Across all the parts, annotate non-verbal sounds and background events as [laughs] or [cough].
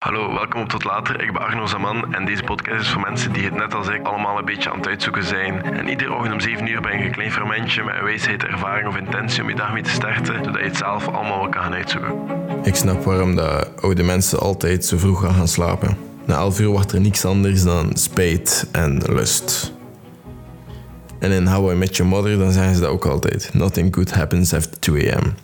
Hallo, welkom op Tot Later. Ik ben Arno Zaman en deze podcast is voor mensen die het net als ik allemaal een beetje aan het uitzoeken zijn. En iedere ochtend om 7 uur ben je een klein fermentje met een wijsheid, ervaring of intentie om je dag mee te starten, zodat je het zelf allemaal wel kan gaan uitzoeken. Ik snap waarom dat oude mensen altijd zo vroeg gaan slapen. Na 11 uur wacht er niks anders dan spijt en lust. En in How I Met Your Mother dan zeggen ze dat ook altijd. Nothing good happens after 2 a.m.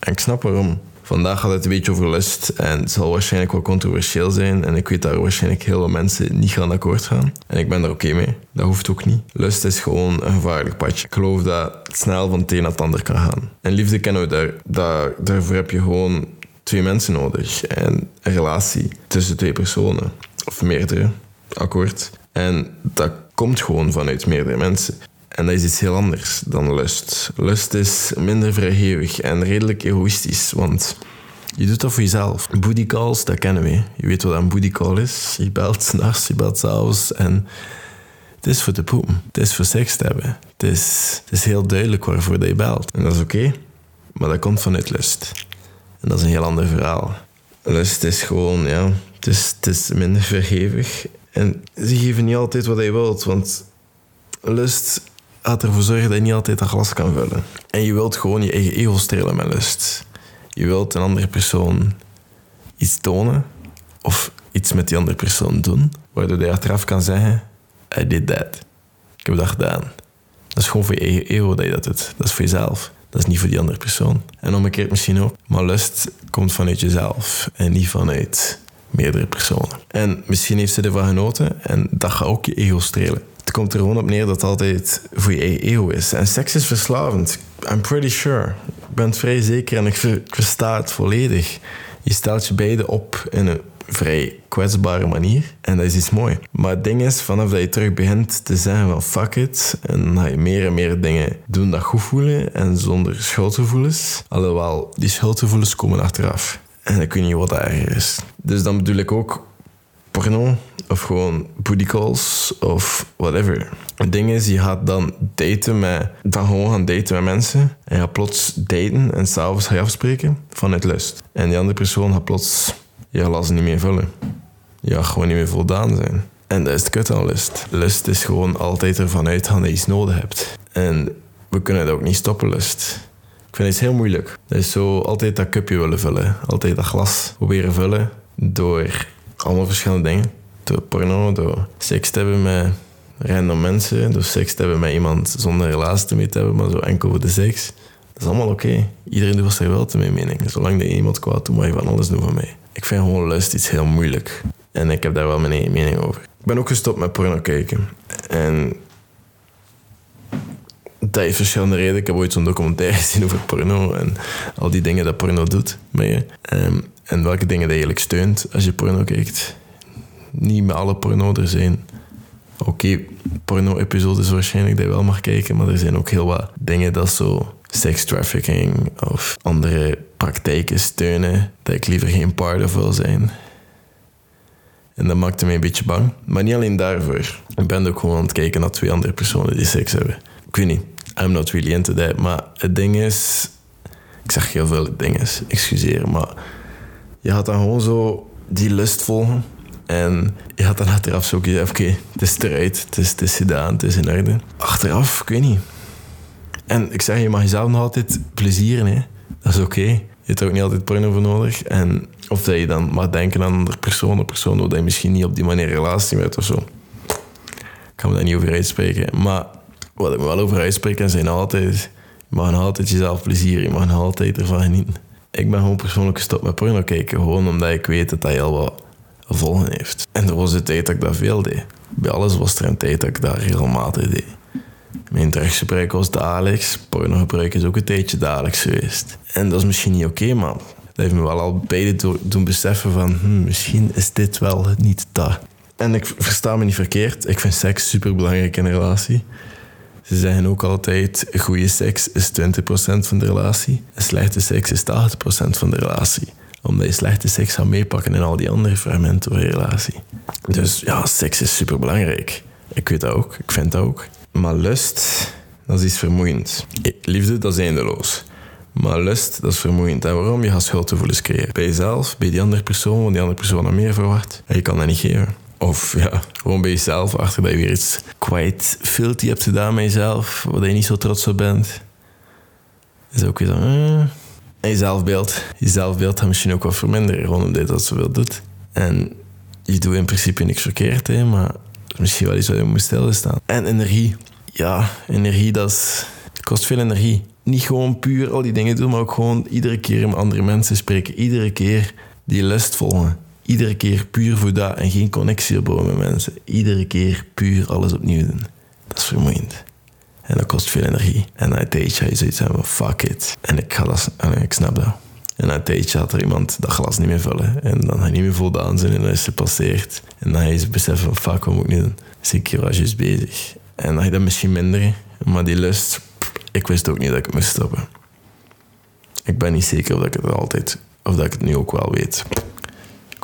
En ik snap waarom. Vandaag gaat het een beetje over lust en het zal waarschijnlijk wel controversieel zijn. En ik weet dat er waarschijnlijk heel veel mensen niet gaan akkoord gaan. En ik ben daar oké mee. Dat hoeft ook niet. Lust is gewoon een gevaarlijk padje. Ik geloof dat het snel van het een naar het ander kan gaan. En liefde kennen we daar. daar daarvoor heb je gewoon twee mensen nodig. En een relatie tussen twee personen. Of meerdere. Akkoord. En dat komt gewoon vanuit meerdere mensen. En dat is iets heel anders dan lust. Lust is minder vrijgevig en redelijk egoïstisch, want je doet dat voor jezelf. Booty calls, dat kennen we. Je weet wat een booty call is. Je belt s'nachts, je belt s'avonds en het is voor te poepen. Het is voor seks te hebben. Het is, het is heel duidelijk waarvoor dat je belt. En dat is oké, maar dat komt vanuit lust. En dat is een heel ander verhaal. Lust is gewoon, ja, het is, het is minder vergevig. En ze geven niet altijd wat je wilt, want lust gaat ervoor zorgen dat je niet altijd dat glas kan vullen. En je wilt gewoon je eigen ego strelen met lust. Je wilt een andere persoon iets tonen of iets met die andere persoon doen, waardoor je achteraf kan zeggen: I did that. Ik heb dat gedaan. Dat is gewoon voor je eigen ego dat je dat doet. Dat is voor jezelf. Dat is niet voor die andere persoon. En omgekeerd misschien ook. Maar lust komt vanuit jezelf en niet vanuit meerdere personen. En misschien heeft ze ervan genoten en dat gaat ook je ego strelen. Het komt er gewoon op neer dat het altijd voor je ego is. En seks is verslavend. I'm pretty sure. Ik ben het vrij zeker en ik, ver, ik versta het volledig. Je stelt je beiden op in een vrij kwetsbare manier. En dat is iets mooi. Maar het ding is, vanaf dat je terug begint te zeggen van fuck it, en dan ga je meer en meer dingen doen dat goed voelen en zonder schuldgevoelens. Alhoewel, die schuldgevoelens komen achteraf. En ik weet niet wat erger is. Dus dan bedoel ik ook porno of gewoon booty calls of whatever. Het ding is, je gaat dan daten met, dan gewoon gaan daten met mensen en je gaat plots daten en s'avonds ga je afspreken vanuit lust. En die andere persoon gaat plots je glas niet meer vullen. Je gaat gewoon niet meer voldaan zijn. En dat is het kut aan lust. Lust is gewoon altijd ervan uitgaan dat je iets nodig hebt. En we kunnen dat ook niet stoppen, lust. Ik vind het heel moeilijk. Dat is zo altijd dat cupje willen vullen. Altijd dat glas proberen vullen door allemaal verschillende dingen. Door porno, door seks te hebben met random mensen, door seks te hebben met iemand zonder relatie mee te hebben, maar zo enkel voor de seks. Dat is allemaal oké. Iedereen doet wat hij wil, te mijn mening. Zolang je iemand kwaad doet, mag je van alles doen van mij. Ik vind gewoon lust iets heel moeilijk. En ik heb daar wel mijn eigen mening over. Ik ben ook gestopt met porno kijken. En dat heeft verschillende redenen. Ik heb ooit zo'n documentaire [laughs] gezien over porno en al die dingen dat porno doet. Um, en welke dingen je eigenlijk steunt als je porno kijkt. Niet met alle porno. Er zijn oké okay, porno-episodes waarschijnlijk dat je wel mag kijken, maar er zijn ook heel wat dingen dat zo sex trafficking of andere praktijken steunen, dat ik liever geen part of wil zijn. En dat maakte mij een beetje bang. Maar niet alleen daarvoor. Ik ben ook gewoon aan het kijken naar twee andere personen die seks hebben. Ik weet niet, I'm not really into that. Maar het ding is... Ik zeg heel veel dingen, excuseer, maar... Je gaat dan gewoon zo die lust volgen. En je gaat dan achteraf zo oké, het is eruit, het is, het is gedaan, het is in orde. Achteraf, ik weet niet. En ik zeg, je mag jezelf nog altijd plezieren, hè. Dat is oké. Je hebt er ook niet altijd porno voor nodig. En of dat je dan mag denken aan andere personen, een persoon waar je misschien niet op die manier relatie met of zo. Ik kan me daar niet over uitspreken. Maar wat ik me wel over uitspreken zijn altijd... Je mag altijd jezelf plezieren, je mag altijd ervan genieten. Ik ben gewoon persoonlijk gestopt met porno kijken. Gewoon omdat ik weet dat dat heel wat volgen heeft. En er was een tijd dat ik dat veel deed. Bij alles was er een tijd dat ik dat regelmatig deed. Mijn drugsgebruik was dagelijks. Pornogebruik is ook een tijdje dagelijks geweest. En dat is misschien niet oké, okay, maar dat heeft me wel al beide doen beseffen van... Hm, misschien is dit wel niet dat. En ik versta me niet verkeerd. Ik vind seks super belangrijk in een relatie. Ze zeggen ook altijd: goede seks is 20% van de relatie. Slechte seks is 80% van de relatie. Omdat je slechte seks gaat meepakken in al die andere fragmenten van je relatie. Dus ja, seks is super belangrijk. Ik weet dat ook, ik vind dat ook. Maar lust, dat is iets vermoeiend. Liefde, dat is eindeloos. Maar lust, dat is vermoeiend. En waarom? Je gaat schuldgevoelens creëren. Bij jezelf, bij die andere persoon, want die andere persoon heeft meer verwacht. En je kan dat niet geven. Of ja, gewoon bij jezelf, achter dat je weer iets quite filthy hebt gedaan met jezelf, waar je niet zo trots op bent. Is ook weer zo... eh. En je zelfbeeld. Je zelfbeeld gaat misschien ook wat verminderen, omdat je dat zoveel doet. En je doet in principe niks verkeerd, hè, maar misschien wel iets wat je moet stilstaan. En energie. Ja, energie, dat kost veel energie. Niet gewoon puur al die dingen doen, maar ook gewoon iedere keer met andere mensen spreken. Iedere keer die lust volgen. Iedere keer puur voor dat en geen connectie opbouwen met mensen. Iedere keer puur alles opnieuw doen. Dat is vermoeiend. En dat kost veel energie. En na een tijdje ga je zoiets hebben van fuck it. En ik, ga dat, en ik snap dat. En na een tijdje gaat er iemand dat glas niet meer vullen. En dan ga je niet meer voldaan zijn en dan is het gepasseerd. En dan ga je beseffen van fuck, wat moet ik nu doen? Ik was juist bezig. En dan ga je dat misschien minderen. Maar die lust, ik wist ook niet dat ik het moest stoppen. Ik ben niet zeker of dat ik het altijd, of dat ik het nu ook wel weet.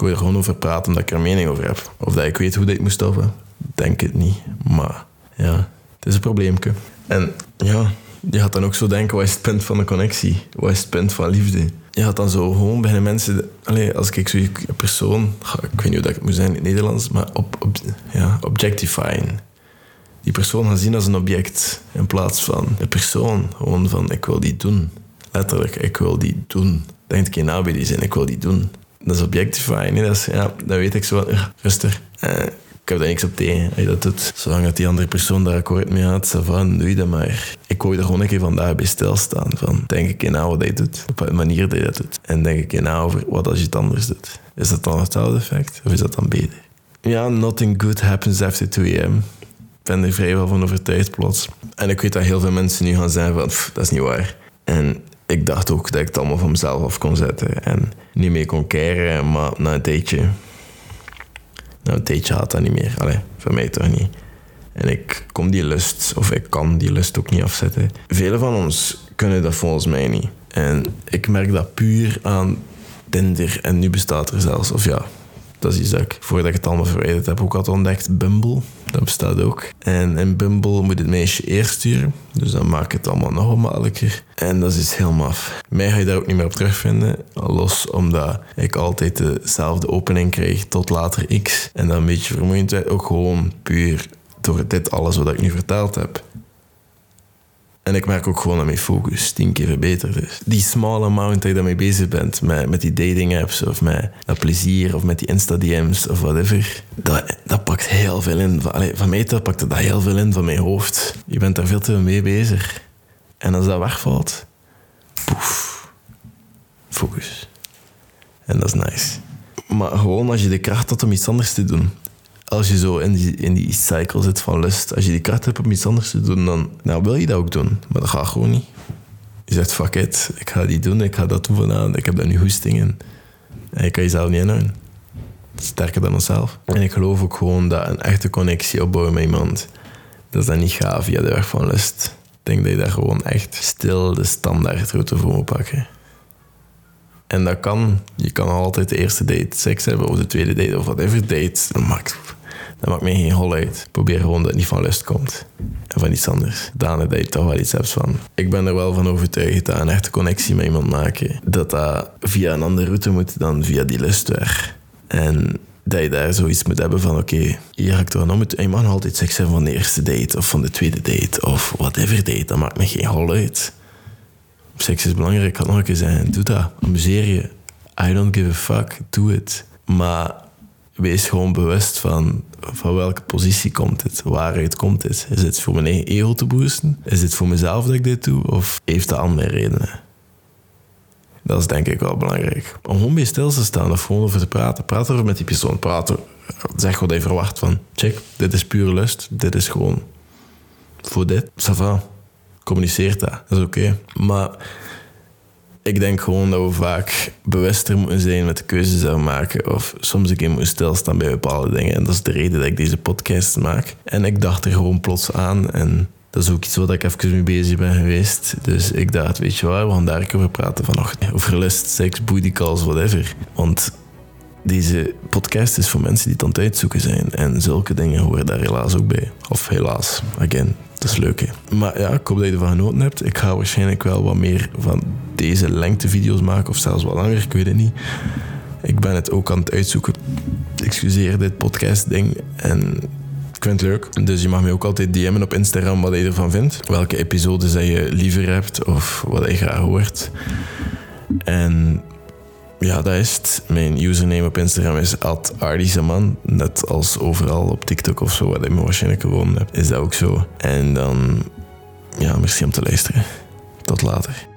Ik wil er gewoon over praten omdat ik er een mening over heb. Of dat ik weet hoe dat ik moet stoppen, denk het niet. Maar ja, het is een probleempje. En ja, je gaat dan ook zo denken, wat is het punt van de connectie? Wat is het punt van liefde? Je gaat dan zo gewoon bij de mensen... Allee, als ik zo'n persoon... Ik weet niet hoe dat het moet zijn in het Nederlands, maar op, op, ja, objectifying. Die persoon gaan zien als een object in plaats van een persoon. Gewoon van, ik wil die doen. Letterlijk, ik wil die doen. Denk ik na bij die zin, ik wil die doen. Dat is is, ja, dat weet ik zo wel. Rustig. Eh, ik heb daar niks op tegen je dat doet. Zolang dat die andere persoon daar akkoord mee zo van, doe je dat maar. Ik wou er gewoon een keer vandaag bij stilstaan. Van, denk ik in na wat hij doet. Op welke manier dat hij dat doet. En denk ik in na over wat als je het anders doet. Is dat dan hetzelfde effect? Of is dat dan beter? Ja, nothing good happens after 2 am. Ik ben er vrij wel van overtuigd plots. En ik weet dat heel veel mensen nu gaan zeggen van, "Pff, dat is niet waar. En ik dacht ook dat ik het allemaal van mezelf af kon zetten. En niet meer kon keren, maar na een tijdje... Na een tijdje had dat niet meer. Allee, voor mij toch niet. En ik kom die lust, of ik kan die lust ook niet afzetten. Velen van ons kunnen dat volgens mij niet. En ik merk dat puur aan Tinder. En nu bestaat er zelfs, of ja, dat is iets dat ik, voordat ik het allemaal verwijderd heb, ook had ontdekt. Bumble, dat bestaat ook. En in Bumble moet het meisje eerst sturen. Dus dan maakt het allemaal nog gemakkelijker. En dat is heel maf. Mij ga je daar ook niet meer op terugvinden. Los omdat ik altijd dezelfde opening krijg tot later X. En dan een beetje vermoeiend werd. Ook gewoon puur door dit alles wat ik nu verteld heb. En ik merk ook gewoon dat mijn focus tien keer verbeterd is. Die small amount dat je daarmee bezig bent, met, met die dating apps of met dat plezier of met die Insta-DM's of whatever, dat, dat pakt heel veel in. Van, van mij dat pakt dat heel veel in van mijn hoofd. Je bent daar veel te mee bezig. En als dat wegvalt, poef, focus. En dat is nice. Maar gewoon als je de kracht had om iets anders te doen, als je zo in die, in die cycle zit van lust, als je die kracht hebt om iets anders te doen, dan nou wil je dat ook doen. Maar dat gaat gewoon niet. Je zegt, fuck it, ik ga die doen, ik ga dat doen vanavond, ik heb daar nu hoesting in. En je kan jezelf niet inhouden. Sterker dan onszelf. En ik geloof ook gewoon dat een echte connectie opbouwen met iemand, dat is dat niet gaat via de weg van lust. Ik denk dat je daar gewoon echt stil de standaardroute voor moet pakken. En dat kan. Je kan altijd de eerste date seks hebben, of de tweede date, of whatever date. Dat maakt, dat maakt mij geen hol uit. Probeer gewoon dat het niet van lust komt. En van iets anders. Daarna dat je toch wel iets hebt van. Ik ben er wel van overtuigd dat een echte connectie met iemand maken, dat dat via een andere route moet dan via die lustweg. En dat je daar zoiets moet hebben van, oké, hier ga ik toch om. Je mag nog altijd seks hebben van de eerste date, of van de tweede date, of whatever date. Dat maakt me geen hol uit. Seks is belangrijk, kan nog een keer zeggen. Doe dat. Amuseer je. I don't give a fuck. Doe het. Maar wees gewoon bewust van, van welke positie komt het. Waaruit komt het. Is het voor mijn eigen ego te boosten? Is het voor mezelf dat ik dit doe? Of heeft het andere redenen? Dat is denk ik wel belangrijk. Om gewoon bij stil te staan of gewoon over te praten. Praat erover met die persoon. Praat er, zeg wat je verwacht van. Check, dit is pure lust. Dit is gewoon voor dit. Ça va communiceert dat. Dat is oké. Maar ik denk gewoon dat we vaak bewuster moeten zijn met de keuzes die we maken. Of soms een keer moeten stilstaan bij bepaalde dingen. En dat is de reden dat ik deze podcast maak. En ik dacht er gewoon plots aan. En dat is ook iets wat ik even mee bezig ben geweest. Dus ik dacht, weet je waar, we gaan daar over praten vanochtend. Over lust, seks, booty calls, whatever. Want deze podcast is voor mensen die het aan uitzoeken zijn. En zulke dingen horen daar helaas ook bij. Of helaas, again, Dat is leuk, hè. Maar ja, ik hoop dat je ervan genoten hebt. Ik ga waarschijnlijk wel wat meer van deze lengte video's maken, of zelfs wat langer, ik weet het niet. Ik ben het ook aan het uitzoeken. Excuseer dit podcast-ding. En ik vind het leuk. Dus je mag me ook altijd DM'en op Instagram wat je ervan vindt. Welke episodes dat je liever hebt of wat je graag hoort. En ja, dat is het. Mijn username op Instagram is @ardisaman. Net als overal op TikTok of zo, wat je me waarschijnlijk gewonnen hebt, is dat ook zo. En dan, ja, merci om te luisteren. Tot later.